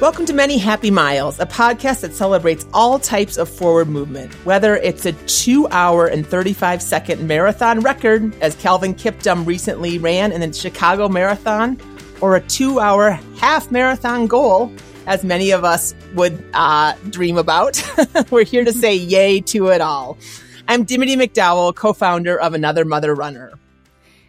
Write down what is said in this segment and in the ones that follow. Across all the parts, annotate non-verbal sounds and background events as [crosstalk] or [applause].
Welcome to Many Happy Miles, a podcast that celebrates all types of forward movement, whether it's a two hour and 35 second marathon record, as Kelvin Kiptum recently ran in the Chicago Marathon, or a two hour half marathon goal, as many of us would uh, dream about. [laughs] We're here to say yay to it all. I'm Dimity McDowell, co founder of Another Mother Runner.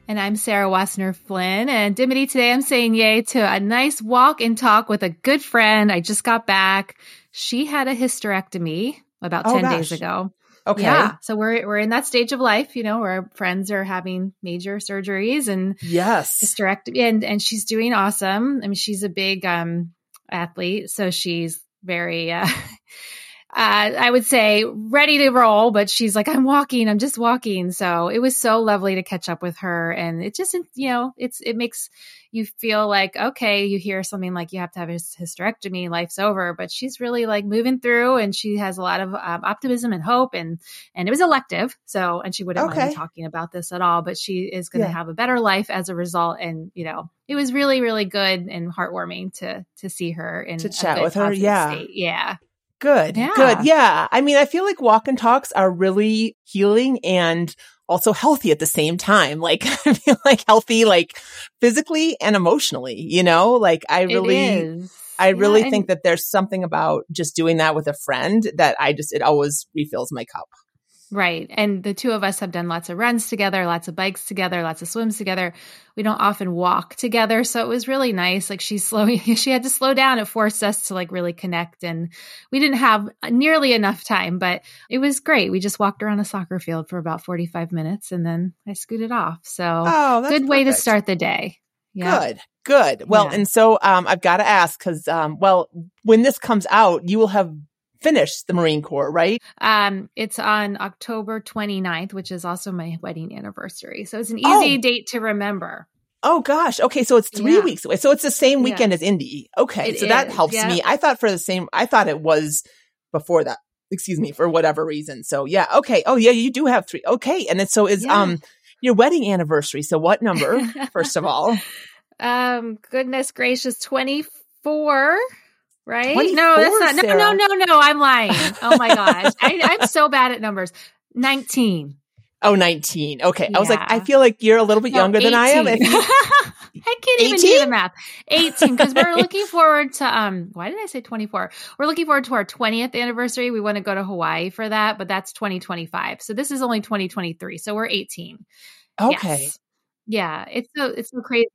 And I'm Sarah Wassner Flynn. And Dimity, today I'm saying yay to a nice walk and talk with a good friend. I just got back. She had a hysterectomy about oh, 10 gosh. days ago. Okay. Yeah. So we're we're in that stage of life, you know, where friends are having major surgeries and yes, hysterectomy, and and she's doing awesome. I mean, she's a big um athlete, so she's very uh, [laughs] uh, I would say ready to roll, but she's like, I'm walking, I'm just walking. So it was so lovely to catch up with her. And it just, you know, it's, it makes you feel like, okay, you hear something like you have to have a hysterectomy, life's over, but she's really like moving through and she has a lot of um, optimism and hope. And, and it was elective. So, and she wouldn't okay. mind talking about this at all, but she is going to yeah. have a better life as a result. And, you know, it was really, really good and heartwarming to, to see her and to chat with her. Yeah. State. Yeah. Good. Yeah. Good. Yeah. I mean, I feel like walk and talks are really healing and also healthy at the same time. [laughs] Like I feel like healthy, like physically and emotionally, you know, like I really, I really yeah, think that there's something about just doing that with a friend that I just, it always refills my cup. Right. And the two of us have done lots of runs together, lots of bikes together, lots of swims together. We don't often walk together. So it was really nice. Like she's [laughs] slowing, she had to slow down. It forced us to like really connect. And we didn't have nearly enough time, but it was great. We just walked around a soccer field for about 45 minutes and then I scooted off. So oh, good way to start the day. Yeah. Good. Good. Well, yeah. and so um, I've got to ask because, um, well, when this comes out, you will have finish the Marine Corps, right? Um, it's on October 29th, which is also my wedding anniversary. So it's an easy oh. date to remember. Oh gosh. Okay. So it's three yeah. weeks away. So it's the same weekend yeah. as Indy. Okay. It so is. that helps yeah. me. I thought for the same, I thought it was before that. Excuse me, for whatever reason. So yeah. Okay. Oh yeah, you do have three. Okay. And then so is, um, your wedding anniversary. So what number, [laughs] first of all? Um, goodness gracious, 24 right? No, that's not. No, no, no, no. I'm lying. Oh my gosh. I, am so bad at numbers. 19. Oh, 19. Okay. Yeah. I was like, I feel like you're a little bit no, younger 18. than I am. [laughs] I can't 18? even do the math. 18 because we're looking forward to um why did I say 24? We're looking forward to our 20th anniversary. We want to go to Hawaii for that, but that's 2025. So this is only 2023. So we're 18. Okay. Yes. Yeah, it's so it's so crazy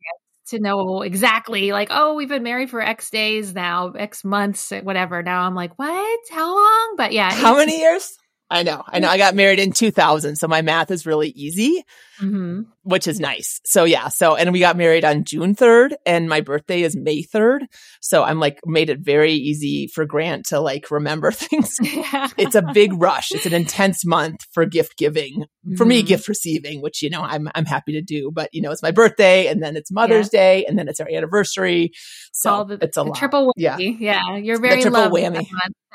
to know exactly like oh we've been married for x days now x months whatever. Now i'm like what? How long? But yeah how many years I know. I know. I got married in 2000. So my math is really easy, mm-hmm. which is nice. So yeah. So, and we got married on June 3rd and my birthday is May 3rd. So I'm like made it very easy for Grant to like remember [laughs] things. [laughs] Yeah. It's a big rush. It's an intense month for gift giving mm-hmm. for me, mm-hmm. gift receiving, which, you know, I'm, I'm happy to do, but you know, it's my birthday and then it's Mother's yeah. Day and then it's our anniversary. So the, it's a triple whammy. Yeah. Yeah. You're very the triple whammy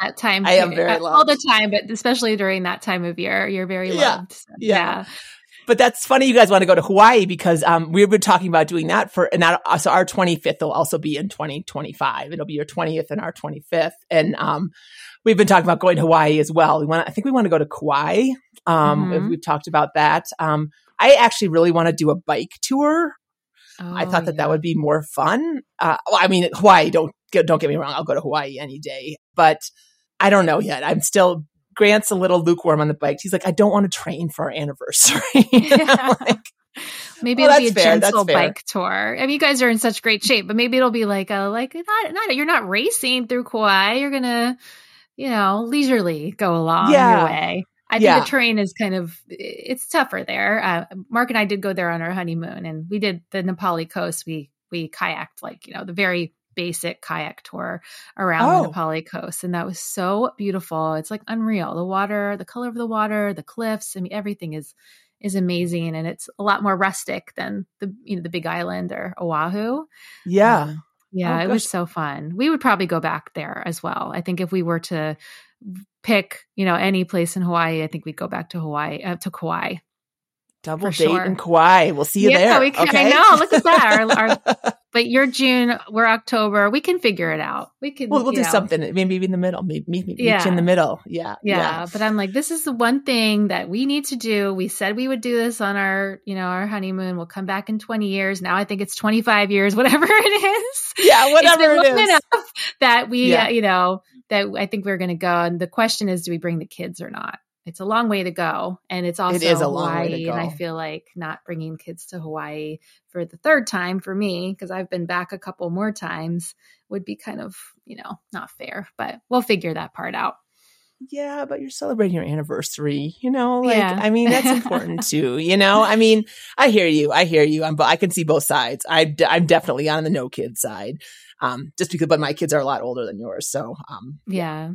that time. I am very loved. all the time, but especially during that time of year, you're very yeah. loved. So, yeah. yeah. But that's funny. You guys want to go to Hawaii because um, we've been talking about doing that for, and that, so our 25th will also be in 2025. It'll be your 20th and our 25th. And um, we've been talking about going to Hawaii as well. We want, I think we want to go to Kauai. Um, mm-hmm. We've talked about that. Um, I actually really want to do a bike tour. Oh, I thought that yeah. that would be more fun. Uh, well, I mean, Hawaii. Don't don't get me wrong. I'll go to Hawaii any day, but I don't know yet. I'm still Grant's a little lukewarm on the bike. He's like, I don't want to train for our anniversary. [laughs] like, [laughs] maybe well, it'll be a fair. gentle bike tour. I mean, you guys are in such great shape, but maybe it'll be like a like not not you're not racing through Kauai. You're gonna, you know, leisurely go along yeah. your way. I think yeah. the terrain is kind of it's tougher there. Uh, Mark and I did go there on our honeymoon, and we did the Na Pali coast. We we kayaked like you know the very basic kayak tour around oh. the Na Pali coast. And that was so beautiful. It's like unreal. The water, the color of the water, the cliffs, I mean, everything is is amazing and it's a lot more rustic than the you know the big island or Oahu. Yeah. Um, yeah, oh, it was so fun. We would probably go back there as well. I think if we were to pick, you know, any place in Hawaii, I think we'd go back to Hawaii uh, to Kauai. Double date sure. in Kauai. We'll see you yeah, there. We can, okay. I know. Look at that. Our, our [laughs] [laughs] but you're June, we're October. We can figure it out. We can. We'll, we'll do know. something. Maybe in the middle. Maybe meet Yeah. in the middle. Yeah, Yeah, yeah. but I'm like, this is the one thing that we need to do. We said we would do this on our, you know, our honeymoon. We'll come back in 20 years. Now I think it's 25 years, [laughs] whatever it is. Yeah, whatever it enough that we, Yeah. uh, you know, that I think we're going to go. And the question is, do we bring the kids or not? It's a long way to go, and it's also is a long way to Hawaii. And I feel like not bringing kids to Hawaii for the third time for me because I've been back a couple more times would be kind of, you know, not fair. But we'll figure that part out. Yeah, but you're celebrating your anniversary. You know, like Yeah. I mean, that's important too. You know, I mean, I hear you. I hear you. I'm, I can see both sides. I'm definitely on the no kids side, um, just because. But my kids are a lot older than yours, so um, Yeah.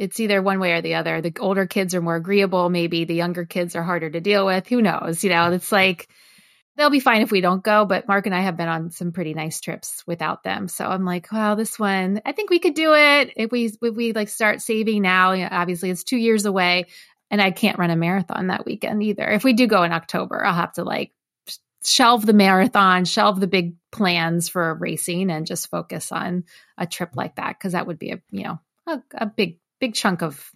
It's either one way or the other. The older kids are more agreeable. Maybe the younger kids are harder to deal with. Who knows? You know, it's like they'll be fine if we don't go. But Mark and I have been on some pretty nice trips without them. So I'm like, well, this one, I think we could do it if we if we like start saving now. You know, obviously, it's two years away, and I can't run a marathon that weekend either. If we do go in October, I'll have to like shelve the marathon, shelve the big plans for racing, and just focus on a trip like that because that would be a you know a, a big big chunk of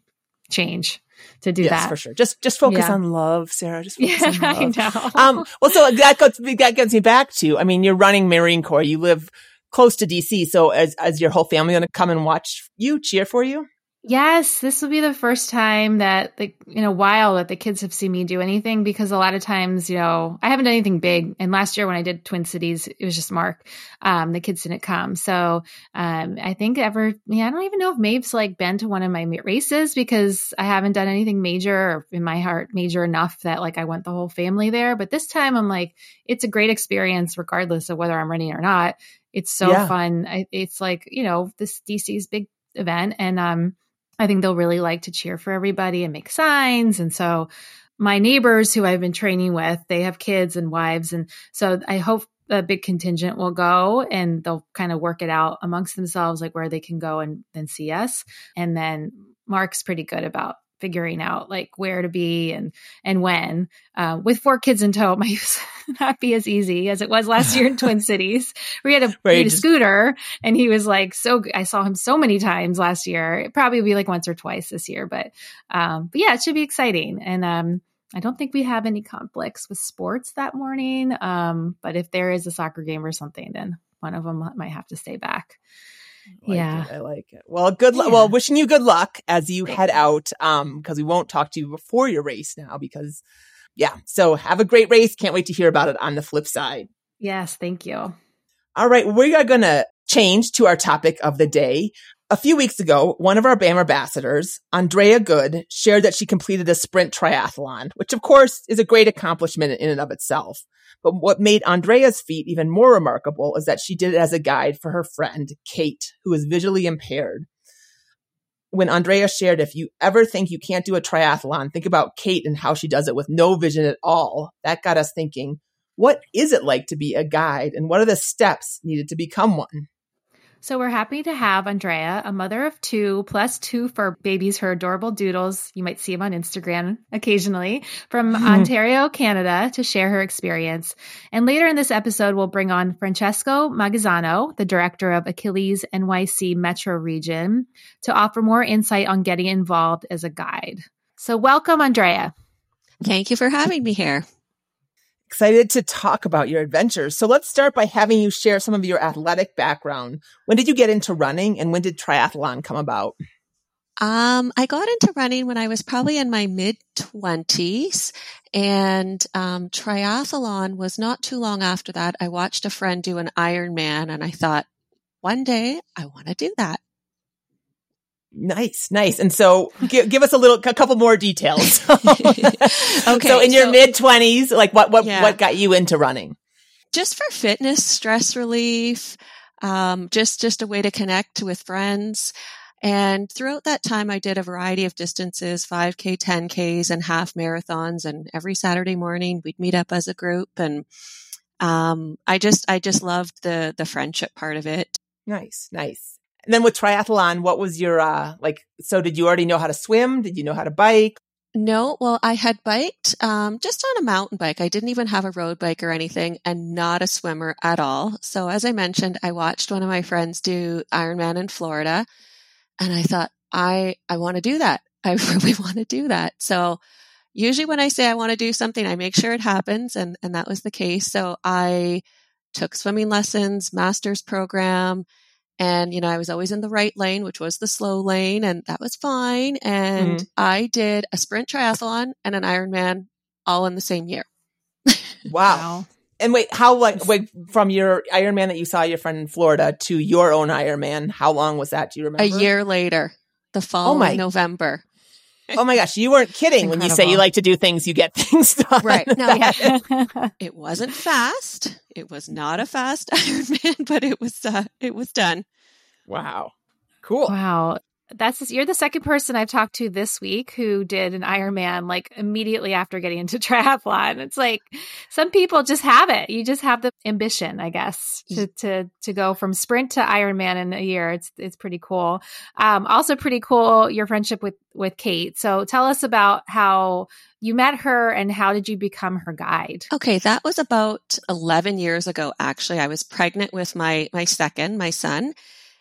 change to do yes, that. for sure. Just just focus Yeah. on love, Sarah. Just [laughs] focus Yeah, on I love. know. Um, well, so that gets that gets me back to. I mean, you're running Marine Corps. You live close to DC, so as as your whole family going to come and watch you cheer for you? Yes, this will be the first time that the in a while that the kids have seen me do anything because a lot of times, you know, I haven't done anything big. And last year when I did Twin Cities, it was just Mark. Um, the kids didn't come. So um, I think ever, yeah, I don't even know if Maeve's like been to one of my races because I haven't done anything major or in my heart major enough that like I want the whole family there. But this time I'm like, it's a great experience regardless of whether I'm running or not. It's so Yeah. fun. I, it's like, you know, this DC's big event and um I think they'll really like to cheer for everybody and make signs. And so my neighbors who I've been training with, they have kids and wives. And so I hope a big contingent will go and they'll kind of work it out amongst themselves, like where they can go and then see us. And then Mark's pretty good about figuring out like where to be and and when. Uh, with four kids in tow, it might [laughs] not be as easy as it was last year in Twin [laughs] Cities. We had a, we had a just- scooter, and he was like so. i saw him so many times last year. It probably be like once or twice this year, but um, but yeah, it should be exciting. And um, I don't think we have any conflicts with sports that morning. Um, but if there is a soccer game or something, then one of them might have to stay back. Like Yeah. it. I like it. Well, good luck. Yeah. Well, wishing you good luck as you head out. Um, because we won't talk to you before your race now because yeah. So have a great race. Can't wait to hear about it on the flip side. Yes, thank you. All right, we are going to change to our topic of the day. A few weeks ago, one of our BAM ambassadors, Andrea Good, shared that she completed a sprint triathlon, which of course is a great accomplishment in and of itself. But what made Andrea's feat even more remarkable is that she did it as a guide for her friend, Kate, who is visually impaired. When Andrea shared, if you ever think you can't do a triathlon, think about Kate and how she does it with no vision at all. That got us thinking, what is it like to be a guide and what are the steps needed to become one? So we're happy to have Andrea, a mother of two, plus two for babies, her adorable doodles. You might see them on Instagram occasionally from [laughs] Ontario, Canada, to share her experience. And later in this episode, we'll bring on Francesco Magisano, the director of Achilles NYC Metro Region, to offer more insight on getting involved as a guide. So welcome, Andrea. Thank you for having me here. Excited to talk about your adventures. So let's start by having you share some of your athletic background. When did you get into running and when did triathlon come about? Um, I got into running when I was probably in my mid twenties and, um, triathlon was not too long after that. I watched a friend do an Ironman and I thought one day I want to do that. Nice, nice. And so give, give us a little, a couple more details. [laughs] Okay, So in your so- mid twenties, like what, what, Yeah. what got you into running? just for fitness, stress relief, um, just just a way to connect with friends. And throughout that time, I did a variety of distances: 5K, 10Ks, and half marathons. And every Saturday morning, we'd meet up as a group, and um, I just I just loved the the friendship part of it. Nice, nice. And then with triathlon, what was your, uh, like, so did you already know how to swim? Did you know how to bike? No, well, I had biked um, just on a mountain bike. I didn't even have a road bike or anything, and not a swimmer at all. So, as I mentioned, I watched one of my friends do Ironman in Florida, and I thought, I I want to do that. I [laughs] really want to do that. So, usually when I say I want to do something, I make sure it happens, and and that was the case. So, I took swimming lessons, master's program, and, you know, I was always in the right lane, which was the slow lane, and that was fine. And mm-hmm. I did a sprint triathlon and an Ironman all in the same year. [laughs] wow. wow. And wait, how like wait from your Ironman that you saw your friend in Florida to your own Ironman? How long was that? Do you remember? A year later, the fall oh my. November. Oh my gosh, you weren't kidding when you say you like to do things, you get [laughs] things done. Right. No, yeah. [laughs] it wasn't fast. It was not a fast [laughs] Ironman, but it was uh, it was done. Wow. Cool. Wow that's you're the second person I've talked to this week who did an Ironman like immediately after getting into [laughs] triathlon. It's like some people just have it. You just have the ambition, I guess, to to to go from sprint to Ironman in a year. It's it's pretty cool. Um, also pretty cool your friendship with with Kate. So tell us about how you met her and how did you become her guide? Okay, that was about 11 years ago actually. I was pregnant with my my second, my son,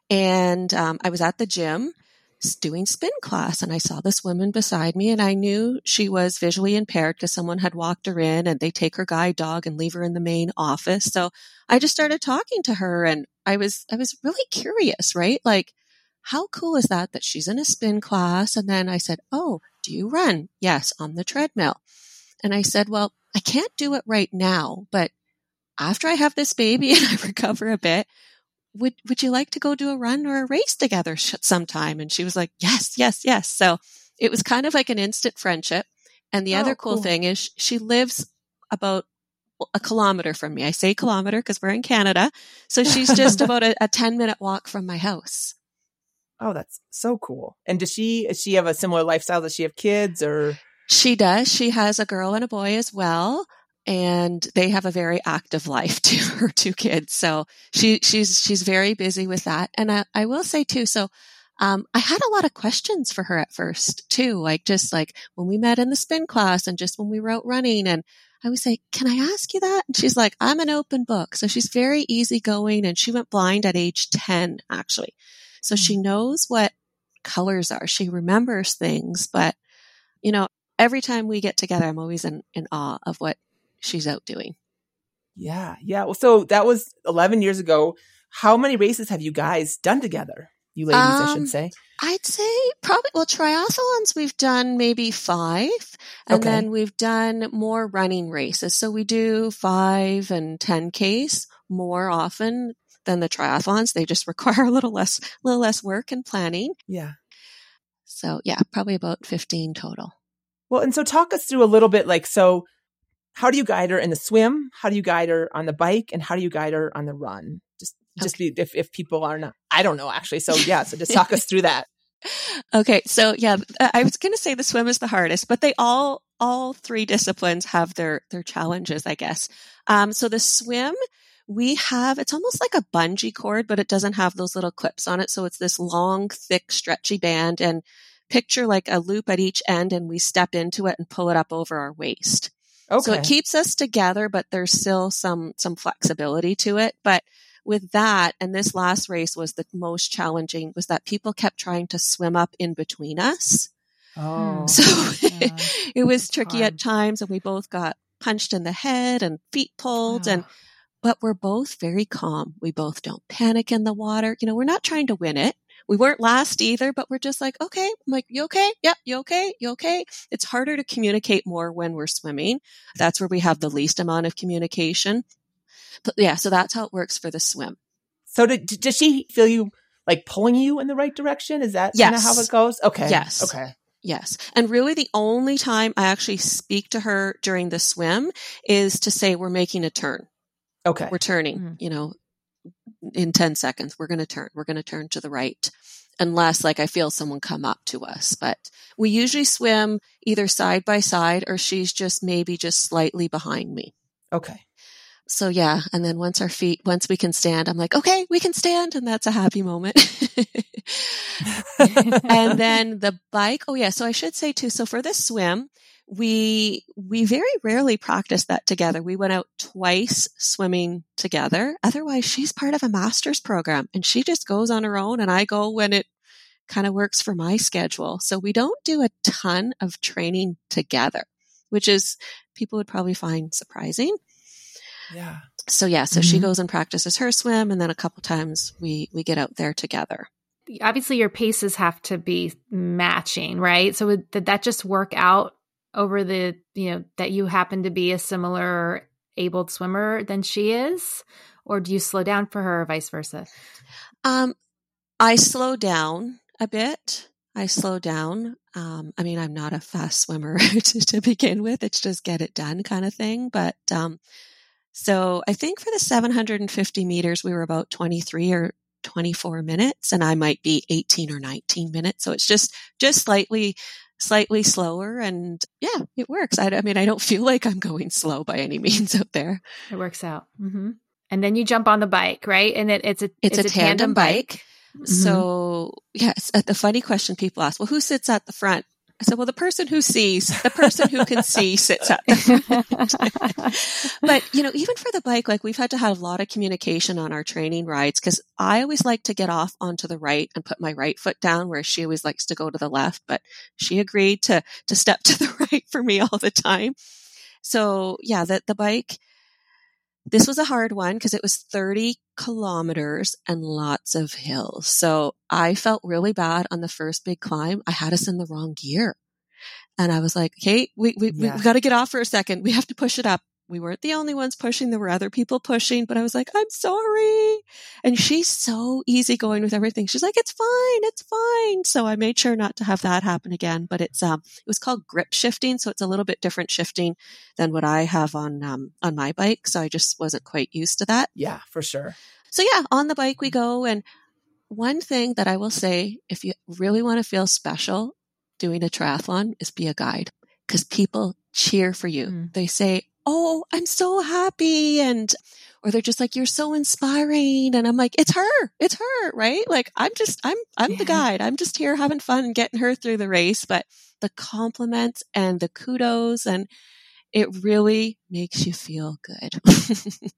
and um, I was at the gym doing spin class and I saw this woman beside me and I knew she was visually impaired because someone had walked her in and they take her guide dog and leave her in the main office. So I just started talking to her and I was, I was really curious, right? Like, how cool is that that she's in a spin class? And then I said, Oh, do you run? Yes, on the treadmill. And I said, Well, I can't do it right now, but after I have this baby [laughs] and I recover a bit, would would you like to go do a run or a race together sometime? And she was like yes yes yes. So it was kind of like an instant friendship. And the oh, other cool, cool. thing is she lives about a kilometer from me. I say kilometer because we're in canada. So she's just [laughs] about a, a 10 minute walk from my house. Oh that's so cool. And does she does she have a similar lifestyle? Does she have kids or? She does. She has a girl and a boy as well and they have a very active life [laughs] to her two kids. So she, she's, she's very busy with that. And I, I will say too, so, um, I had a lot of questions for her at first too, like just like when we met in the spin class and just when we were out running and I was like, can I ask you that? And she's like, I'm an open book. So she's very easygoing and she went blind at age 10 actually. So mm-hmm. she hmm. knows what colors are. She remembers things, but you know, every time we get together, I'm always in, in awe of what she's out doing. Yeah, yeah. Well, so that was 11 years ago. How many races have you guys done together? You ladies, um, I should um, say. I'd say probably, well, triathlons we've done maybe five, and okay. then we've done more running races. So we do five and 10 Ks more often than the triathlons. They just [laughs] require a little less, a little less work and planning. Yeah. So yeah, probably about 15 total. Well, and so talk us through a little bit like, so how do you guide her in the swim? How do you guide her on the bike? And how do you guide her on the run? Just, just okay. be, if, if people are not, I don't know actually. So yeah, so just talk us [laughs] through that. Okay. So yeah, I was going to say the swim is the hardest, but they all, all three disciplines have their, their challenges, I guess. Um, so the swim, we have, it's almost like a bungee cord, but it doesn't have those little clips on it. So it's this long, thick, stretchy band and picture like a loop at each end and we step into it and pull it up over our waist. Okay. So it keeps us together, but there's still some, some flexibility to it. But with that, and this last race was the most challenging, was that people kept trying to swim up in between us. Oh, so yeah. [laughs] it was tricky Hard. at times and we both got punched in the head and feet pulled and, but we're both very calm. We both don't panic in the water. You know, we're not trying to win it we weren't last either, but we're just like, okay, I'm like, you okay? Yep. You okay? You okay? It's harder to communicate more when we're swimming. That's where we have the least amount of communication. But yeah, so that's how it works for the swim. So did, does she feel you like pulling you in the right direction? Is that yes. kind of how it goes? Okay. Yes. Okay. Yes. And really the only time I actually speak to her during the swim is to say we're making a turn. Okay. We're turning, mm-hmm. you know, in 10 seconds, we're going to turn, we're going to turn to the right. Unless like I feel someone come up to us, but we usually swim either side by side or she's just maybe just slightly behind me. Okay. So yeah, and then once our feet, once we can stand, I'm like, okay, we can stand, and that's a happy moment. [laughs] and then the bike. Oh yeah, so I should say too. So for this swim, we we very rarely practice that together. We went out twice swimming together. Otherwise, she's part of a master's program and she just goes on her own and I go when it kind of works for my schedule. So we don't do a ton of training together, which is people would probably find surprising. Yeah. So yeah, so mm-hmm. she goes and practices her swim and then a couple times we we get out there together obviously your paces have to be matching, right? So did that just work out over the, you know, that you happen to be a similar abled swimmer than she is? Or do you slow down for her or vice versa? Um, I slow down a bit. I slow down. Um, I mean, I'm not a fast swimmer [laughs] to, to, begin with. It's just get it done kind of thing. But, um, so I think for the 750 meters, we were about 23 or 24 minutes and I might be 18 or 19 minutes. So it's just, just slightly slightly slower and yeah it works I, I, mean i don't feel [laughs] like i'm going slow by any means out there it works out mm-hmm. and then you jump on the bike right and it, it's a it's, it's a, a, tandem, tandem bike, bike. Mm-hmm. so yes yeah, the funny question people ask well who sits at the front I said, well, the person who sees, the person who can see sits up. [laughs] but, you know, even for the bike, like we've had to have a lot of communication on our training rides because I always like to get off onto the right and put my right foot down where she always likes to go to the left, but she agreed to, to step [laughs] to the right for me all the time. So yeah, the, the bike, this was a hard one because it was 30 kilometers and lots of hills. So I felt really bad on the first big climb. I had us in the wrong gear. And I was like, okay, we, we, yeah. we've got to get off for a second. We have to push it up we weren't the only ones pushing. There were other people pushing, but I was like, I'm sorry. And she's so easygoing with everything. She's like, it's fine. It's fine. So I made sure not to have that happen again, but it's, um, it was called grip shifting. So it's a little bit different shifting than what I have on, um, on my bike. So I just wasn't quite used to that. Yeah, for sure. So yeah, on the bike we go. And one thing that I will say, if you really want to feel special doing a triathlon is be a guide because people cheer for you. Mm. They say, oh, I'm so happy. And, or they're just like, you're so inspiring. And I'm like, it's her, it's her, right? Like, I'm just, I'm, I'm yeah. the guide. I'm just here having fun and getting her through the race. But the compliments and the kudos and it really makes you feel good. [laughs]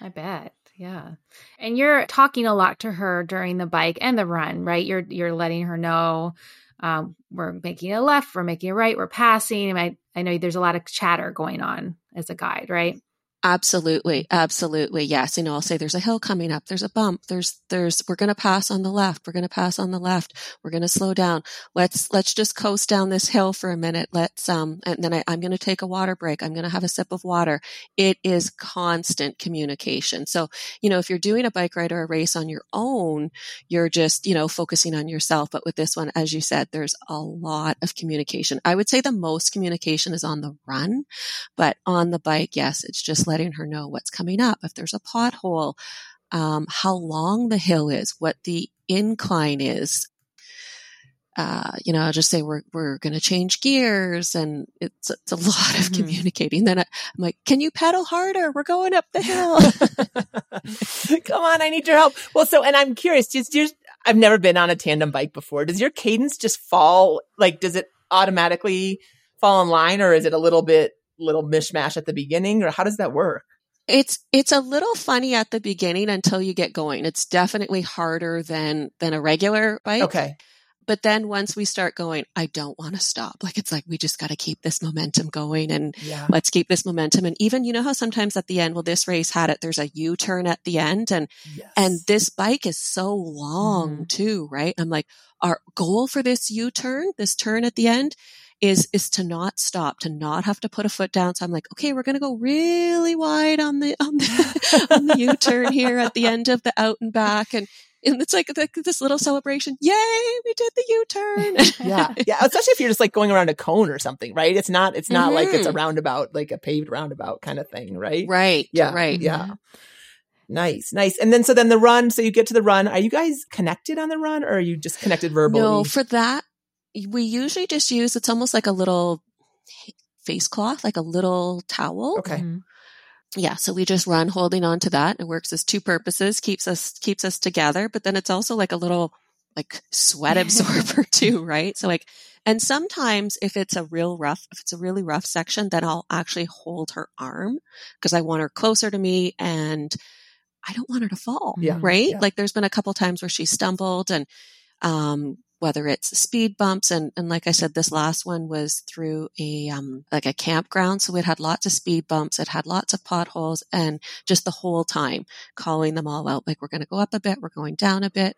I bet. Yeah. And you're talking a lot to her during the bike and the run, right? You're you're letting her know um, we're making a left, we're making a right, we're passing. I, I know there's a lot of chatter going on as a guide, right? Absolutely. Absolutely. Yes. You know, I'll say there's a hill coming up. There's a bump. There's, there's, we're going to pass on the left. We're going to pass on the left. We're going to slow down. Let's, let's just coast down this hill for a minute. Let's, um, and then I, I'm going to take a water break. I'm going to have a sip of water. It is constant communication. So, you know, if you're doing a bike ride or a race on your own, you're just, you know, focusing on yourself. But with this one, as you said, there's a lot of communication. I would say the most communication is on the run, but on the bike, yes, it's just letting her know what's coming up, if there's a pothole, um, how long the hill is, what the incline is. Uh, you know, I'll just say we're we're going to change gears, and it's it's a [laughs] lot of mm-hmm. communicating. Then I, am like, "Can you pedal harder? We're going up the hill." [laughs] Come on, I need your help. Well, so and I'm curious. Just, just I've never been on a tandem bike before. Does your cadence just fall? Like, does it automatically fall in line, or is it a little bit little mishmash at the beginning or how does that work? It's it's a little funny at the beginning until you get going. It's definitely harder than than a regular bike. Okay. But then once we start going, I don't want to stop. Like it's like we just got to keep this momentum going and yeah. let's keep this momentum. And even you know how sometimes at the end, well, this race had it. There's a U turn at the end, and yes. and this bike is so long mm. too, right? I'm like, our goal for this U turn, this turn at the end, is is to not stop, to not have to put a foot down. So I'm like, okay, we're going to go really wide on the on the, [laughs] on the U-turn here at the end of the out and back, and and it's like this little celebration. Yay, we did the U-turn. [laughs] yeah. Yeah. Especially if you're just like going around a cone or something, right? It's not, it's not mm-hmm. like it's a mm-hmm. roundabout, like a paved roundabout kind of thing, right? Right. Yeah. Right. Yeah. Mm-hmm. Nice. Nice. And then, so then the run, so you get to the run. Are you guys connected on the run or are you just connected verbally? No, for that, we usually just use it's almost like a little face cloth, like a little towel. Okay. Mm-hmm. yeah, so we just run holding on to that. It works as two purposes, keeps us keeps us together, but then it's also like a little like sweat [laughs] absorber too, right? So like and sometimes if it's a real rough if it's a really rough section, then I'll actually hold her arm because I want her closer to me and I don't want her to fall, Yeah. right? Yeah. Like there's been a couple times where she stumbled and um whether it's speed bumps and, and like I said, this last one was through a um, like a campground. So it had lots of speed bumps, it had lots of potholes, and just the whole time calling them all out, like we're gonna go up a bit, we're going down a bit,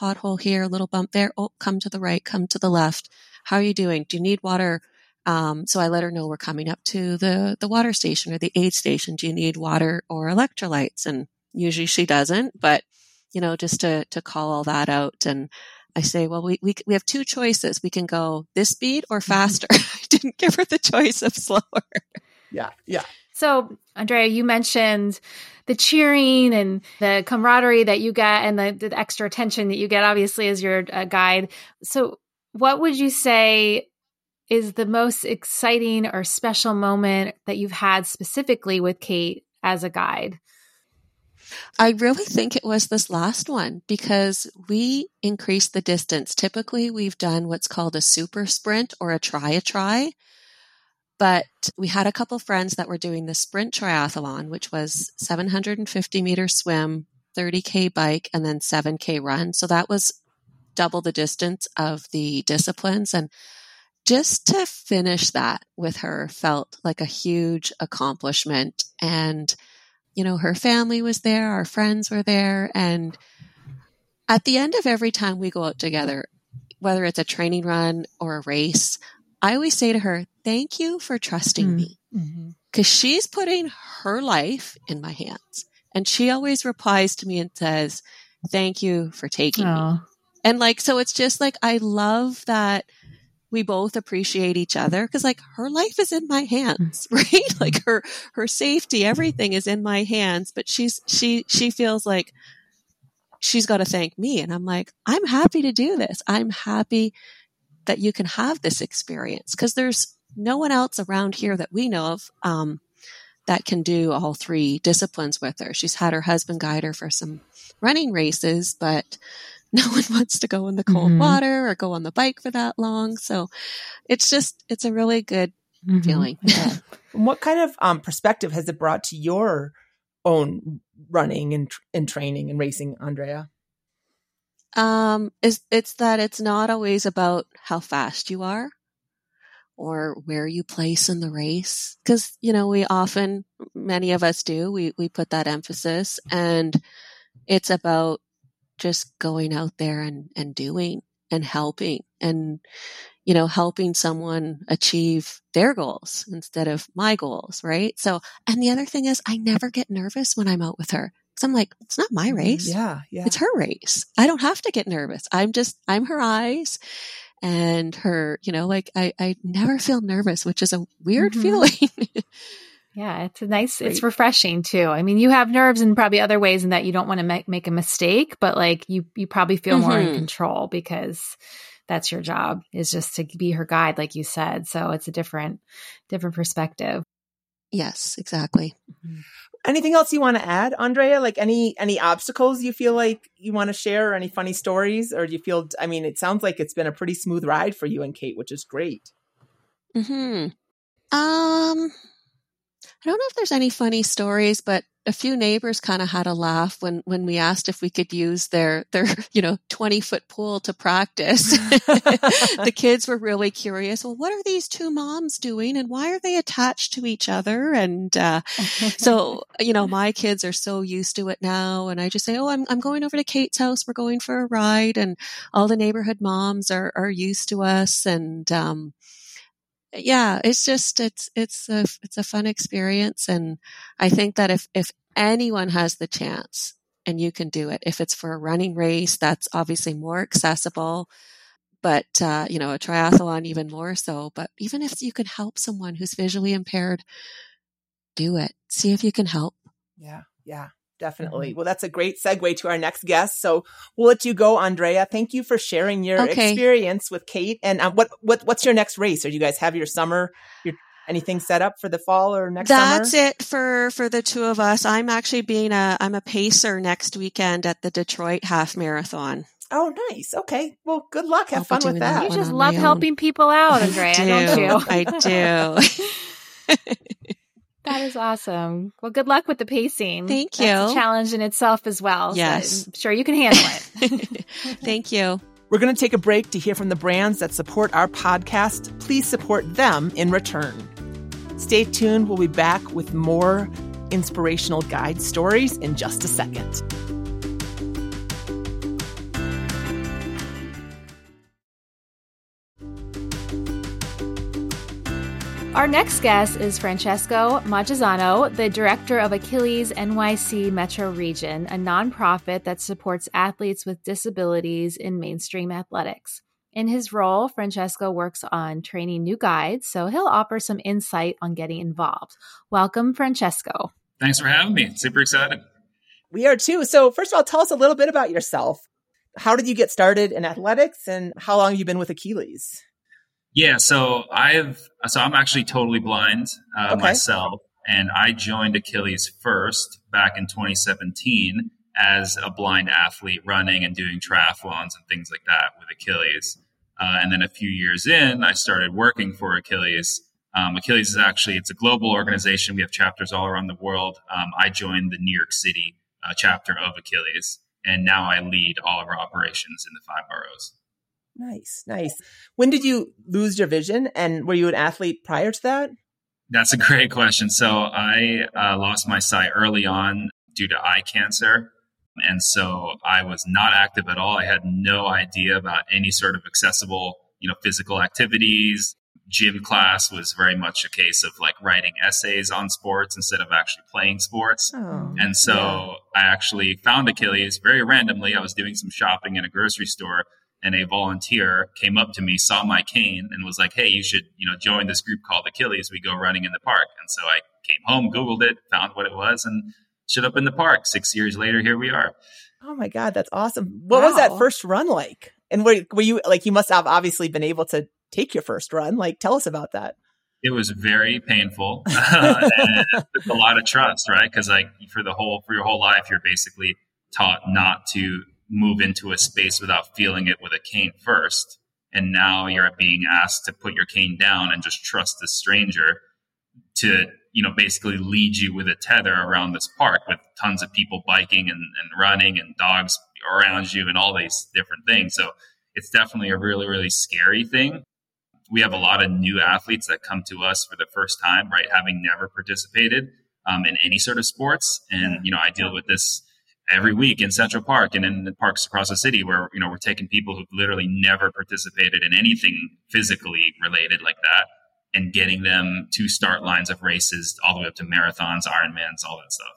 pothole here, little bump there, oh, come to the right, come to the left. How are you doing? Do you need water? Um, so I let her know we're coming up to the the water station or the aid station. Do you need water or electrolytes? And usually she doesn't, but you know, just to to call all that out and I say, well, we, we, we have two choices. We can go this speed or [laughs] faster. [laughs] I didn't give her the choice of slower. Yeah. Yeah. So, Andrea, you mentioned the cheering and the camaraderie that you get and the, the extra attention that you get, obviously, as your uh, guide. So, what would you say is the most exciting or special moment that you've had specifically with Kate as a guide? I really think it was this last one because we increased the distance. Typically, we've done what's called a super sprint or a try a tri. But we had a couple friends that were doing the sprint triathlon, which was 750 meter swim, 30K bike, and then 7K run. So that was double the distance of the disciplines. And just to finish that with her felt like a huge accomplishment. And you know, her family was there, our friends were there. And at the end of every time we go out together, whether it's a training run or a race, I always say to her, thank you for trusting Mm. me Mm-hmm. because she's putting her life in my hands. And she always replies to me and says, thank you for taking me. And like, so it's just like, I love that we both appreciate each other because like her life is in my hands, [laughs] right? Like her, her safety, everything is in my hands, but she's, she, she feels like she's got to thank me. And I'm like, I'm happy to do this. I'm happy that you can have this experience because there's no one else around here that we know of, um, that can do all three disciplines with her. She's had her husband guide her for some running races, but [laughs] no one wants to go in the cold Mhm. water or go on the bike for that long. So it's just, it's a really good Mhm. feeling. [laughs] Yeah. What kind of um, perspective has it brought to your own running and, and training and racing, Andrea? Um, is it's that it's not always about how fast you are or where you place in the race. Cause, you know, we often, many of us do, we, we put that emphasis and it's about just going out there and, and doing and helping and, you know, helping someone achieve their goals instead of my goals. Right. So, and the other thing is I never get nervous when I'm out with her. Cause I'm like, it's not my race. Yeah. Yeah. It's her race. I don't have to get nervous. I'm just, I'm her eyes and her, you know, like I, I never feel nervous, which is a weird Mhm. feeling. [laughs] Yeah, it's a nice, it's refreshing too. I mean, you have nerves in probably other ways in that you don't want to make, make a mistake, but like you, you probably feel more in Mhm. control because that's your job is just to be her guide, like you said. So it's a different, different perspective. yes, exactly. Anything else you want to add, Andrea? Like any any obstacles you feel like you want to share, or any funny stories, or do you feel? I mean, it sounds like it's been a pretty smooth ride for you and Kate, which is great. Hmm. Um, I don't know if there's any funny stories, but a few neighbors kind of had a laugh when when we asked if we could use their their [laughs] you know 20 foot pool to practice. [laughs] the kids were really curious. Well, what are these two moms doing, and why are they attached to each other? And uh, so you know my kids are so used to it now and i just say oh i'm, I'm going over to kate's house we're going for a ride and all the neighborhood moms are, are used to us and um, yeah it's just it's it's a it's a fun experience and i think that if if anyone has the chance and you can do it if it's for a running race that's obviously more accessible but uh, you know a triathlon even more so but even if you can help someone who's visually impaired do it. See if you can help. Yeah, yeah, definitely. Well, that's a great segue to our next guest. So we'll let you go, Andrea. Thank you for sharing your Okay. experience with Kate. And um, what what what's your next race? Or do you guys have your summer? Your Anything set up for the fall or next That's summer? it for for the two of us. I'm actually being a I'm a pacer next weekend at the Detroit Half Marathon. Oh, nice. Okay. Well, good luck. Have I'll fun with that. that You just love helping people out, Andrea, [laughs] don't you? I do. [laughs] That is awesome. Well, good luck with the pacing. Thank That's you. a challenge in itself as well. Yes. I'm sure you can handle it. [laughs] Thank you. We're going to take a break to hear from the brands that support our podcast. Please support them in return. Stay tuned. We'll be back with more inspirational guide stories in just a second. Our next guest is Francesco Magisano, the director of Achilles NYC Metro Region, a nonprofit that supports athletes with disabilities in mainstream athletics. In his role, Francesco works on training new guides, so he'll offer some insight on getting involved. Welcome, Francesco. Thanks for having me. Super excited. We are too. So, first of all, tell us a little bit about yourself. How did you get started in athletics and how long have you been with Achilles? Yeah, so I've so I'm actually totally blind uh, Okay. myself, and I joined Achilles first back in 2017 as a blind athlete running and doing triathlons and things like that with Achilles. Uh, and then a few years in, I started working for Achilles. Um, Achilles is actually it's a global organization. We have chapters all around the world. Um, I joined the New York City uh, chapter of Achilles, and now I lead all of our operations in the five boroughs. Nice, nice. When did you lose your vision and were you an athlete prior to that? That's a great question. So I uh, lost my sight early on due to eye cancer. And so I was not active at all. I had no idea about any sort of accessible, you know, physical activities. Gym class was very much a case of like writing essays on sports instead of actually playing sports. Oh. And so Yeah. I actually found Achilles very randomly. I was doing some shopping in a grocery store and a volunteer came up to me, saw my cane and was like, Hey, you should, you know, join this group called Achilles. We go running in the park. And so I came home, Googled it, found what it was and showed up in the park. Six years later, here we are. Oh my God, that's awesome. What was that first run like? And were, were you like, you must have obviously been able to take your first run. Like, tell us about that. It was very painful [laughs] [laughs] and it took a lot of trust, right? Because like for the whole for your whole life, you're basically taught not to move into a space without feeling it with a cane first, and now you're being asked to put your cane down and just trust this stranger to you know basically lead you with a tether around this park with tons of people biking and, and running and dogs around you and all these different things. So it's definitely a really really scary thing we have a lot of new athletes that come to us for the first time, right? Having never participated um, in any sort of sports. And, you know, I deal with this every week in Central Park and in the parks across the city where, you know, we're taking people who've literally never participated in anything physically related like that and getting them to start lines of races all the way up to marathons, Ironmans, all that stuff.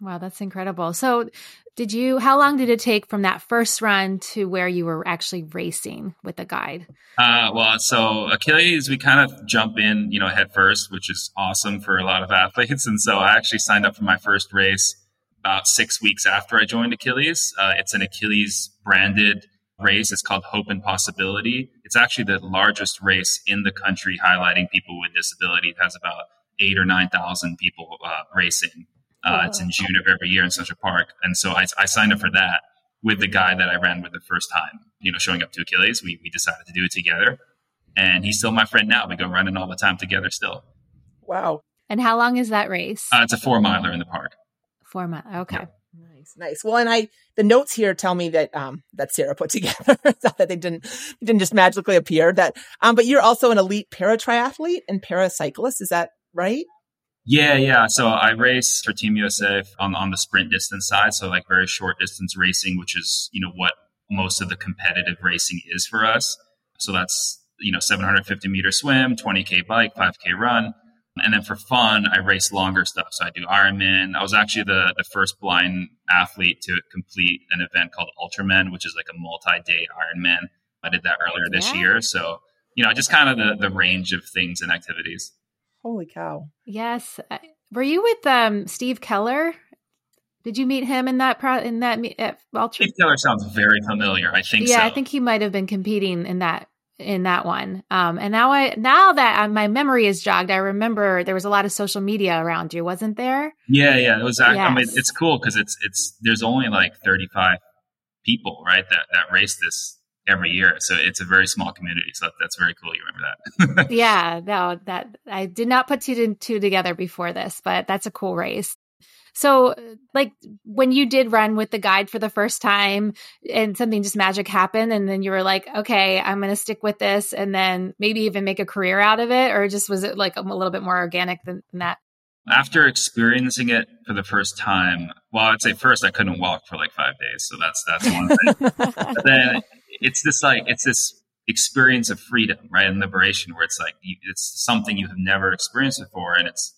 Wow, that's incredible. So, did you, how long did it take from that first run to where you were actually racing with a guide? Uh, well, so Achilles, we kind of jump in, you know, head first, which is awesome for a lot of [laughs] athletes. And so I actually signed up for my first race about six weeks after I joined Achilles. Uh, it's an Achilles branded race. It's called Hope and Possibility. It's actually the largest race in the country highlighting people with disability. It has about eight or 9,000 people uh, racing. Uh, It's in June of every year in Central Park. And so I, I signed up for that with the guy that I ran with the first time, you know, showing up to Achilles. We, we decided to do it together. And he's still my friend now. We go running all the time together still. Wow. And how long is that race? Uh, it's a four miler in the park. Four months. Okay. Nice, nice. Well, and I the notes here tell me that um that Sarah put [laughs] together. it's not that they didn't didn't just magically appear. That um, but you're also an elite para triathlete and paracyclist. Is that right? Yeah, yeah. So I race for Team USA on on the sprint distance side, so like very short distance racing, which is you know what most of the competitive racing is for us. So that's you know 750 meter swim, 20k bike, 5k run, and then for fun, I race longer stuff. So I do Ironman. I was actually the the first blind athlete to complete an event called Ultraman, which is like a multi day Ironman. I did that earlier this Yeah. year. So you know, just kind of the the range of things and activities. Holy cow! Yes. Were you with um, Steve Keller? Did you meet him in that pro- in that me- at Ultra? Steve Taylor sounds very familiar. I think yeah, so. I think he might have been competing in that in that one. Um, and now I now that I, my memory is jogged, I remember there was a lot of social media around you, wasn't there? Yeah, yeah, it was. Yes. I mean, it's cool because it's it's there's only like 35 people, right? That that race this every year, so it's a very small community. So that's very cool. You remember that? [laughs] yeah, no, that I did not put two and two together before this, but that's a cool race. So, like when you did run with the guide for the first time and something just magic happened, and then you were like, okay, I'm going to stick with this, and then maybe even make a career out of it, or just was it like a little bit more organic than, than that? After experiencing it for the first time, well, I'd say first I couldn't walk for like five days, so that's that's one thing. [laughs] but then it's this like it's this experience of freedom, right, and liberation, where it's like it's something you have never experienced before, and it's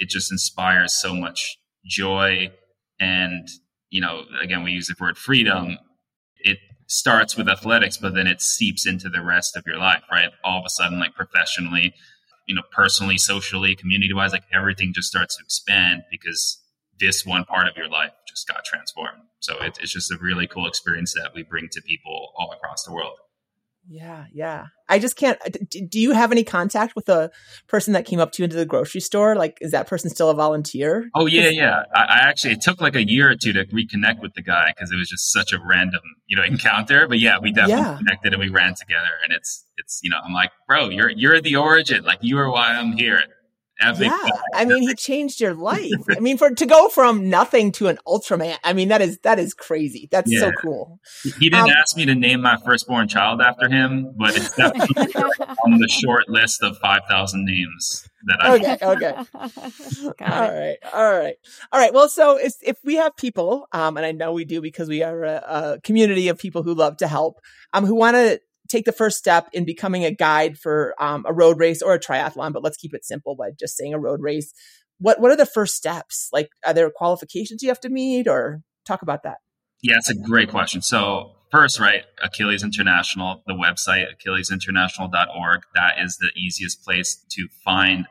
it just inspires so much joy. And you know again we use the word freedom. It starts with athletics but then it seeps into the rest of your life right? All of a sudden like professionally you know personally socially community wise like everything just starts to expand because this one part of your life just got transformed. So it, it's just a really cool experience that we bring to people all across the world yeah, yeah. I just can't. Uh, do you have any contact with a person that came up to you into the grocery store? Like, is that person still a volunteer? Oh yeah, yeah. I, I actually it took like a year or two to reconnect with the guy because it was just such a random, you know, [laughs] encounter. But yeah, we definitely yeah. connected and we ran together. And it's it's you know, I'm like, bro, you're you're the origin. Like you are why I'm here yeah, I mean, he changed your [laughs] life. I mean, for to go from nothing to an Ultraman, I mean, that is that is crazy. That's yeah. so cool. He didn't um, ask me to name my firstborn child after him, but it's definitely [laughs] on the short list of five thousand names that I. Okay, okay. [laughs] all right, all right, all right. Well, so if if we have people, um, and I know we do because we are a, a community of people who love to help, um, who want to take the first step in becoming a guide for um, a road race or a triathlon, but let's keep it simple by just saying a road race. What what are the first steps? Like, are there qualifications you have to meet, or talk about that? Yeah, it's a great question. So first, right, Achilles International, the website achillesinternational.org. That is the easiest place to find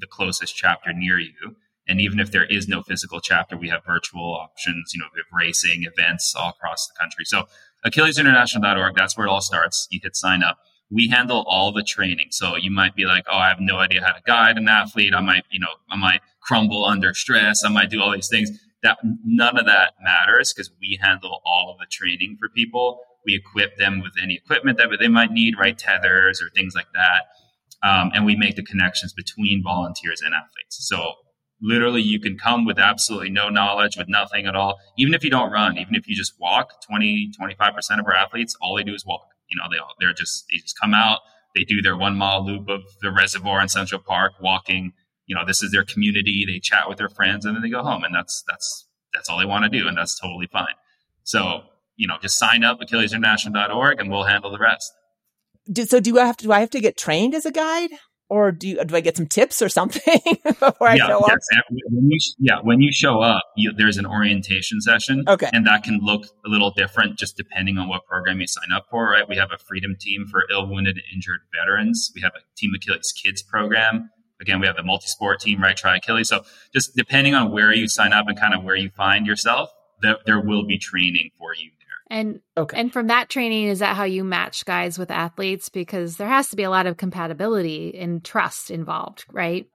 the closest chapter near you. And even if there is no physical chapter, we have virtual options. You know, we have racing events all across the country. So AchillesInternational.org, that's where it all starts. You hit sign up. We handle all the training. So you might be like, oh, I have no idea how to guide an athlete. I might, you know, I might crumble under stress. I might do all these things. That none of that matters because we handle all of the training for people. We equip them with any equipment that they might need, right? Tethers or things like that. Um, and we make the connections between volunteers and athletes. So literally you can come with absolutely no knowledge with nothing at all. Even if you don't run even if you just walk 20 25% of our athletes all they do is walk. You know they all they're just they just come out they do their one mile loop of the reservoir in central park walking. You know this is their community they chat with their friends and then they go home and that's that's that's all they want to do and that's totally fine. So you know just sign up achillesinternational.org and we'll handle the rest. So do I have to do I have to get trained as a guide? Or do you, do I get some tips or something [laughs] before I yeah, show up? When you, yeah, when you show up, you, there's an orientation session. Okay. And that can look a little different just depending on what program you sign up for, right? We have a freedom team for ill wounded and injured veterans. We have a Team Achilles Kids program. Again, we have the multi sport team, right? Try Achilles. So just depending on where you sign up and kind of where you find yourself, there, there will be training for you and okay. and from that training, is that how you match guys with athletes? Because there has to be a lot of compatibility and trust involved, right?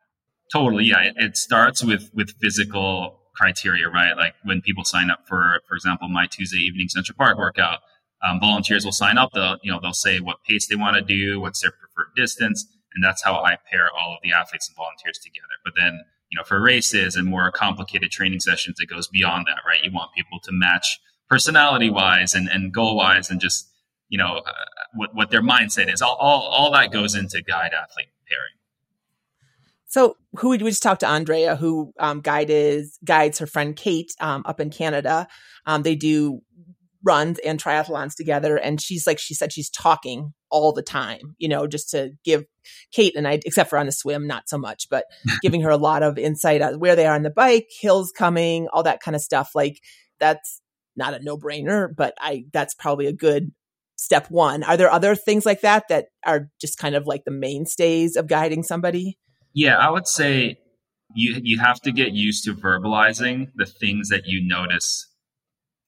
Totally, yeah. It, it starts with with physical criteria, right? Like when people sign up for, for example, my Tuesday evening Central Park workout, um, volunteers will sign up. They'll you know they'll say what pace they want to do, what's their preferred distance, and that's how I pair all of the athletes and volunteers together. But then you know for races and more complicated training sessions, it goes beyond that, right? You want people to match personality wise and, and goal wise and just you know uh, what, what their mindset is. All, all, all that goes into guide athlete pairing. So who we just talked to andrea who um, guided guides her friend kate um, up in canada. Um, they do runs and triathlons together and she's like she said she's talking all the time you know just to give kate and i except for on the swim not so much but [laughs] giving her a lot of insight on where they are on the bike hills coming all that kind of stuff. Like that's not a no brainer, but I, that's probably a good step one. Are there other things like that that are just kind of like the mainstays of guiding somebody? Yeah, I would say you you have to get used to verbalizing the things that you notice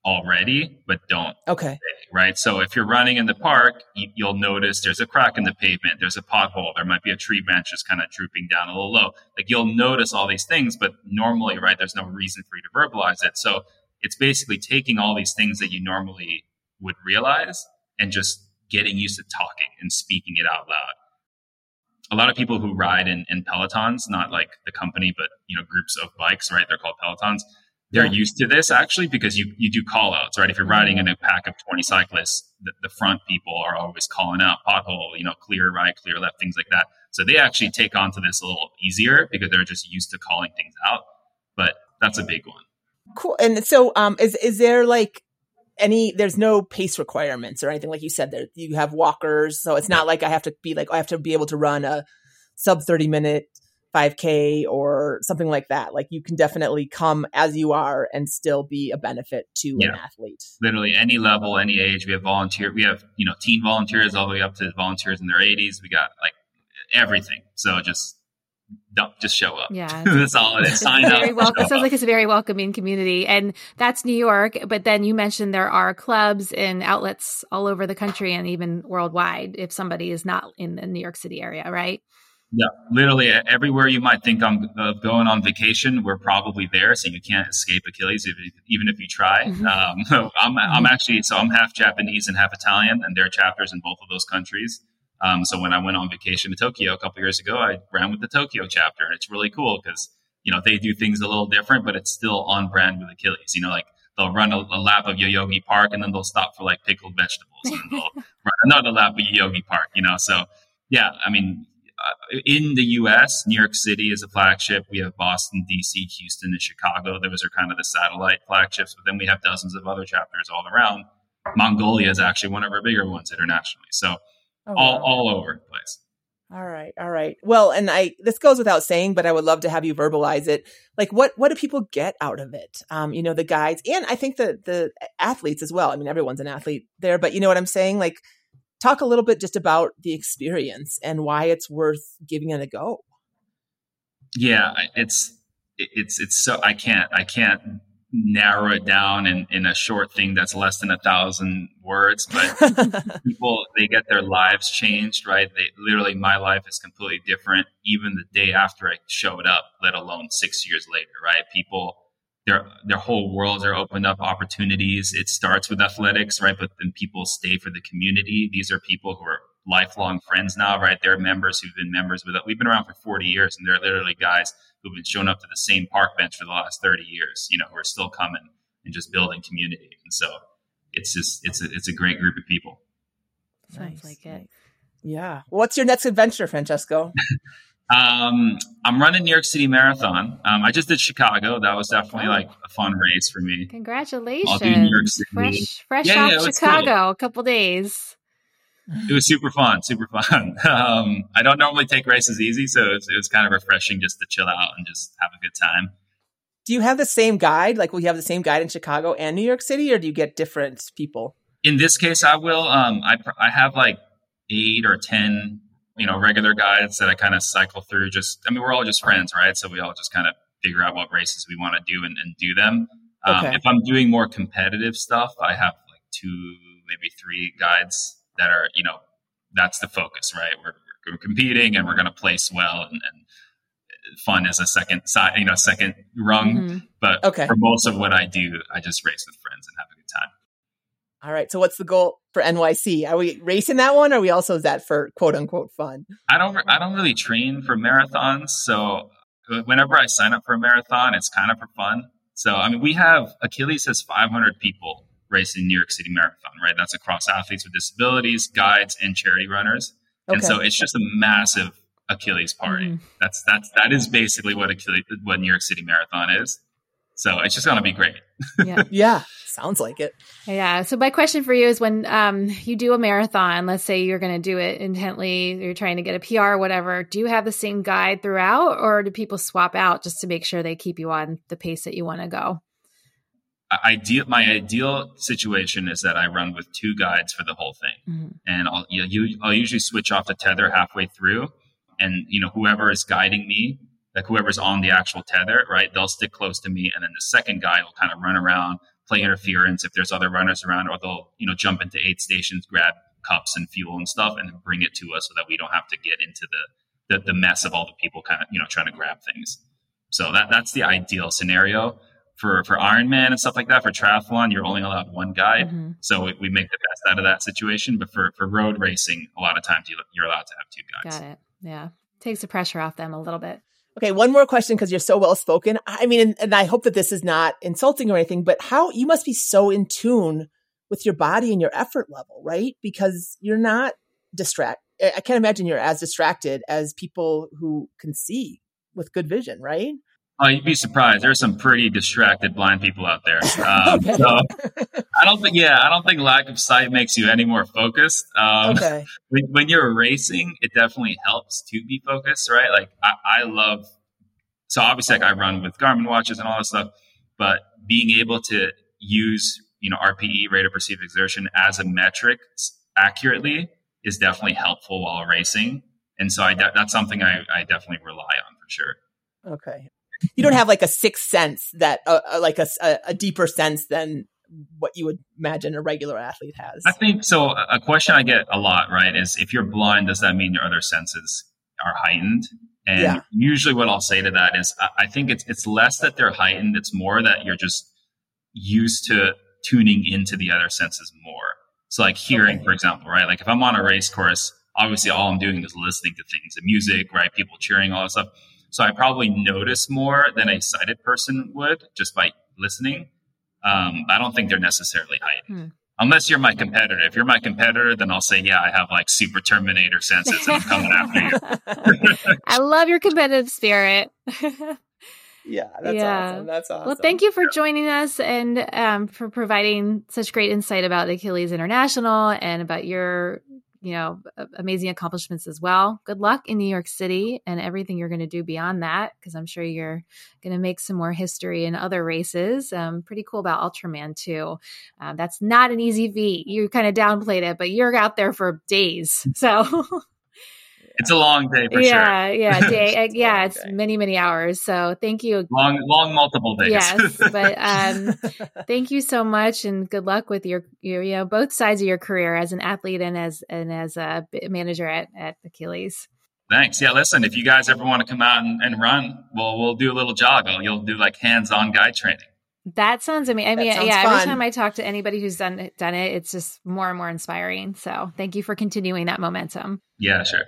already but don't okay right? So if you're running in the park, you, will notice there's a crack in the pavement, there's a pothole, there might be a tree branch just kind of drooping down a little low. Like you'll notice all these things, but normally, right, there's no reason for you to verbalize it. So it's basically taking all these things that you normally would realize and just getting used to talking and speaking it out loud. A lot of people who ride in, in Pelotons, not like the company, but you know, groups of bikes, right? They're called Pelotons they're yeah. used to this actually because you, you do call outs, right? If you're riding in a pack of 20 cyclists, the, the, front people are always calling out pothole, you know, clear right, clear left, things like that. So they actually take on to this a little easier because they're just used to calling things out. But that's a big one. Cool. And so, um, is, is there like any, there's no pace requirements or anything like you said there, you have walkers. So it's not like I have to be like, I have to be able to run a sub 30 minute 5K or something like that. Like you can definitely come as you are and still be a benefit to yeah. an athlete. Literally any level, any age. We have volunteer. We have you know teen volunteers all the way up to volunteers in their 80s. We got like everything. So just don't just show up. Yeah, [laughs] that's all it is. Sign very up. it sounds like it's a very welcoming community, and that's New York. But then you mentioned there are clubs and outlets all over the country and even worldwide. If somebody is not in the New York City area, right? Yeah, literally everywhere you might think I'm uh, going on vacation, we're probably there. So you can't escape Achilles, if, even if you try. Mm-hmm. Um, [laughs] I'm, I'm mm-hmm. actually so I'm half Japanese and half Italian, and there are chapters in both of those countries. Um, so when I went on vacation to Tokyo a couple years ago, I ran with the Tokyo chapter, and it's really cool because you know they do things a little different, but it's still on brand with Achilles. You know, like they'll run a, a lap of Yoyogi Park, and then they'll stop for like pickled vegetables, and they'll [laughs] run another lap of Yoyogi Park. You know, so yeah, I mean, uh, in the US, New York City is a flagship. We have Boston, DC, Houston, and Chicago. Those are kind of the satellite flagships, but then we have dozens of other chapters all around. Mongolia is actually one of our bigger ones internationally. So oh, all, wow. all over the place. All right. All right. Well, and I, this goes without saying, but I would love to have you verbalize it. Like what, what do people get out of it? Um, you know, the guides and I think the, the athletes as well. I mean, everyone's an athlete there, but you know what I'm saying? Like, talk a little bit just about the experience and why it's worth giving it a go. Yeah, it's it's it's so I can't I can't narrow it down in, in a short thing that's less than a thousand words but [laughs] people they get their lives changed right they literally my life is completely different even the day after i showed up let alone six years later right people their their whole worlds are opened up opportunities. It starts with athletics, right? But then people stay for the community. These are people who are lifelong friends now, right? They're members who've been members with us. We've been around for 40 years, and they're literally guys who've been showing up to the same park bench for the last 30 years, you know, who are still coming and just building community. And so it's just it's a it's a great group of people. Sounds nice. like it. Yeah. What's your next adventure, Francesco? [laughs] Um, I'm running New York City Marathon. Um, I just did Chicago. That was definitely oh. like a fun race for me. Congratulations! I'll do New York City. Fresh, fresh yeah, off yeah, Chicago, a couple days. It was super fun, super fun. [laughs] Um, I don't normally take races easy, so it was, it was, kind of refreshing just to chill out and just have a good time. Do you have the same guide? Like, will you have the same guide in Chicago and New York City, or do you get different people? In this case, I will. Um, I I have like eight or ten you know, regular guides that I kind of cycle through. Just, I mean, we're all just friends, right? So we all just kind of figure out what races we want to do and, and, do them. Um, okay. If I'm doing more competitive stuff, I have like two, maybe three guides that are, you know, that's the focus, right? We're, we're competing and we're going to place well and, and, fun is a second side, you know, second rung. Mm-hmm. But okay. for most of what I do, I just race with friends and have a good time. All right. So what's the goal for NYC? Are we racing that one? Or are we also is that for quote unquote fun? I don't I don't really train for marathons. So whenever I sign up for a marathon, it's kind of for fun. So I mean we have Achilles has 500 people racing New York City Marathon, right? That's across athletes with disabilities, guides, and charity runners. Okay. And so it's just a massive Achilles party. Mm-hmm. That's that's that is basically what Achilles what New York City Marathon is. So it's just going to be great. [laughs] Yeah. yeah. Sounds like it. Yeah. So my question for you is when um, you do a marathon, let's say you're going to do it intently, you're trying to get a PR or whatever, do you have the same guide throughout or do people swap out just to make sure they keep you on the pace that you want to go? Ideal, my ideal situation is that I run with two guides for the whole thing, mm-hmm. and I'll you, I'll usually switch off the tether halfway through, and you know whoever is guiding me like whoever's on the actual tether, right? They'll stick close to me, and then the second guy will kind of run around, play interference if there's other runners around, or they'll you know jump into aid stations, grab cups and fuel and stuff, and then bring it to us so that we don't have to get into the the, the mess of all the people kind of you know trying to grab things. So that that's the ideal scenario for for Ironman and stuff like that. For triathlon, you're only allowed one guide, mm-hmm. so we, we, make the best out of that situation. But for for road racing, a lot of times you, you're allowed to have two guides. Got it. Yeah, takes the pressure off them a little bit. Okay, one more question because you're so well spoken. I mean, and, and, I hope that this is not insulting or anything, but how you must be so in tune with your body and your effort level, right? Because you're not distract. I can't imagine you're as distracted as people who can see with good vision, right? Oh, you'd be surprised. There's some pretty distracted blind people out there. [laughs] Um, okay. so I don't think, yeah, I don't think lack of sight makes you any more focused. Um, okay. [laughs] When, when, you're racing, it definitely helps to be focused, right? Like I, I love, so obviously like I run with Garmin watches and all that stuff, but being able to use, you know, RPE, rate of perceived exertion as a metric accurately is definitely helpful while racing. And so I de- that's something I, I definitely rely on for sure. Okay you don't have like a sixth sense that uh, uh like a, a deeper sense than what you would imagine a regular athlete has. I think so. A question I get a lot, right, is if you're blind, does that mean your other senses are heightened? And yeah. usually, what I'll say to that is, I think it's it's less that they're heightened; it's more that you're just used to tuning into the other senses more. So, like hearing, okay. for example, right? Like if I'm on a race course, obviously all I'm doing is listening to things, the music, right? People cheering, all that stuff. So I probably notice more than a sighted person would just by listening. Um, I don't think they're necessarily heightened. Hmm. Unless you're my competitor. If you're my competitor, then I'll say, yeah, I have like super Terminator senses and I'm coming after you. [laughs] I love your competitive spirit. [laughs] yeah, that's yeah. awesome. That's awesome. Well, thank you for joining us and um, for providing such great insight about Achilles International and about your you know, amazing accomplishments as well. Good luck in New York City and everything you're going to do beyond that, because I'm sure you're going to make some more history in other races. Um, pretty cool about Ultraman too. Um, that's not an easy feat. You kind of downplayed it, but you're out there for days. [laughs] So it's a long day for yeah, sure. Yeah, yeah. [laughs] day. Uh, yeah, it's day. many, many hours. So thank you. Long, long, multiple days. Yes, but um, [laughs] thank you so much, and good luck with your, your, you know, both sides of your career as an athlete and as and as a manager at at Achilles. Thanks. Yeah, listen, if you guys ever want to come out and, and run, we'll we'll do a little jog. You'll do like hands-on guide training. That sounds amazing. I mean, yeah, fun. every time I talk to anybody who's done done it, it's just more and more inspiring. So, thank you for continuing that momentum. Yeah, sure.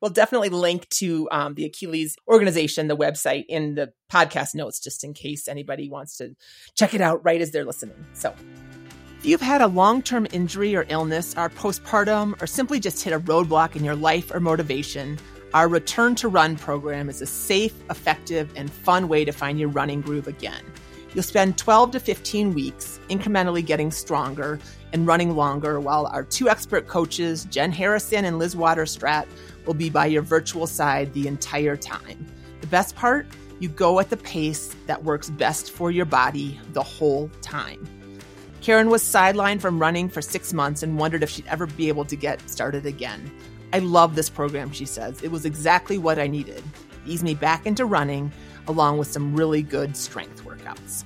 We'll definitely link to um, the Achilles organization, the website in the podcast notes, just in case anybody wants to check it out right as they're listening. So, if you've had a long term injury or illness, are postpartum, or simply just hit a roadblock in your life or motivation, our Return to Run program is a safe, effective, and fun way to find your running groove again. You'll spend 12 to 15 weeks incrementally getting stronger and running longer while our two expert coaches, Jen Harrison and Liz Waterstraat, will be by your virtual side the entire time. The best part? You go at the pace that works best for your body the whole time. Karen was sidelined from running for six months and wondered if she'd ever be able to get started again. I love this program, she says. It was exactly what I needed. Ease me back into running, along with some really good strength workouts.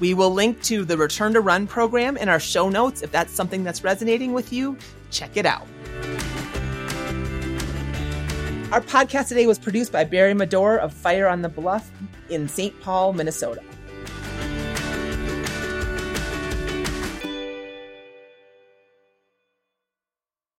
We will link to the Return to Run program in our show notes if that's something that's resonating with you. Check it out. Our podcast today was produced by Barry Medor of Fire on the Bluff in St. Paul, Minnesota.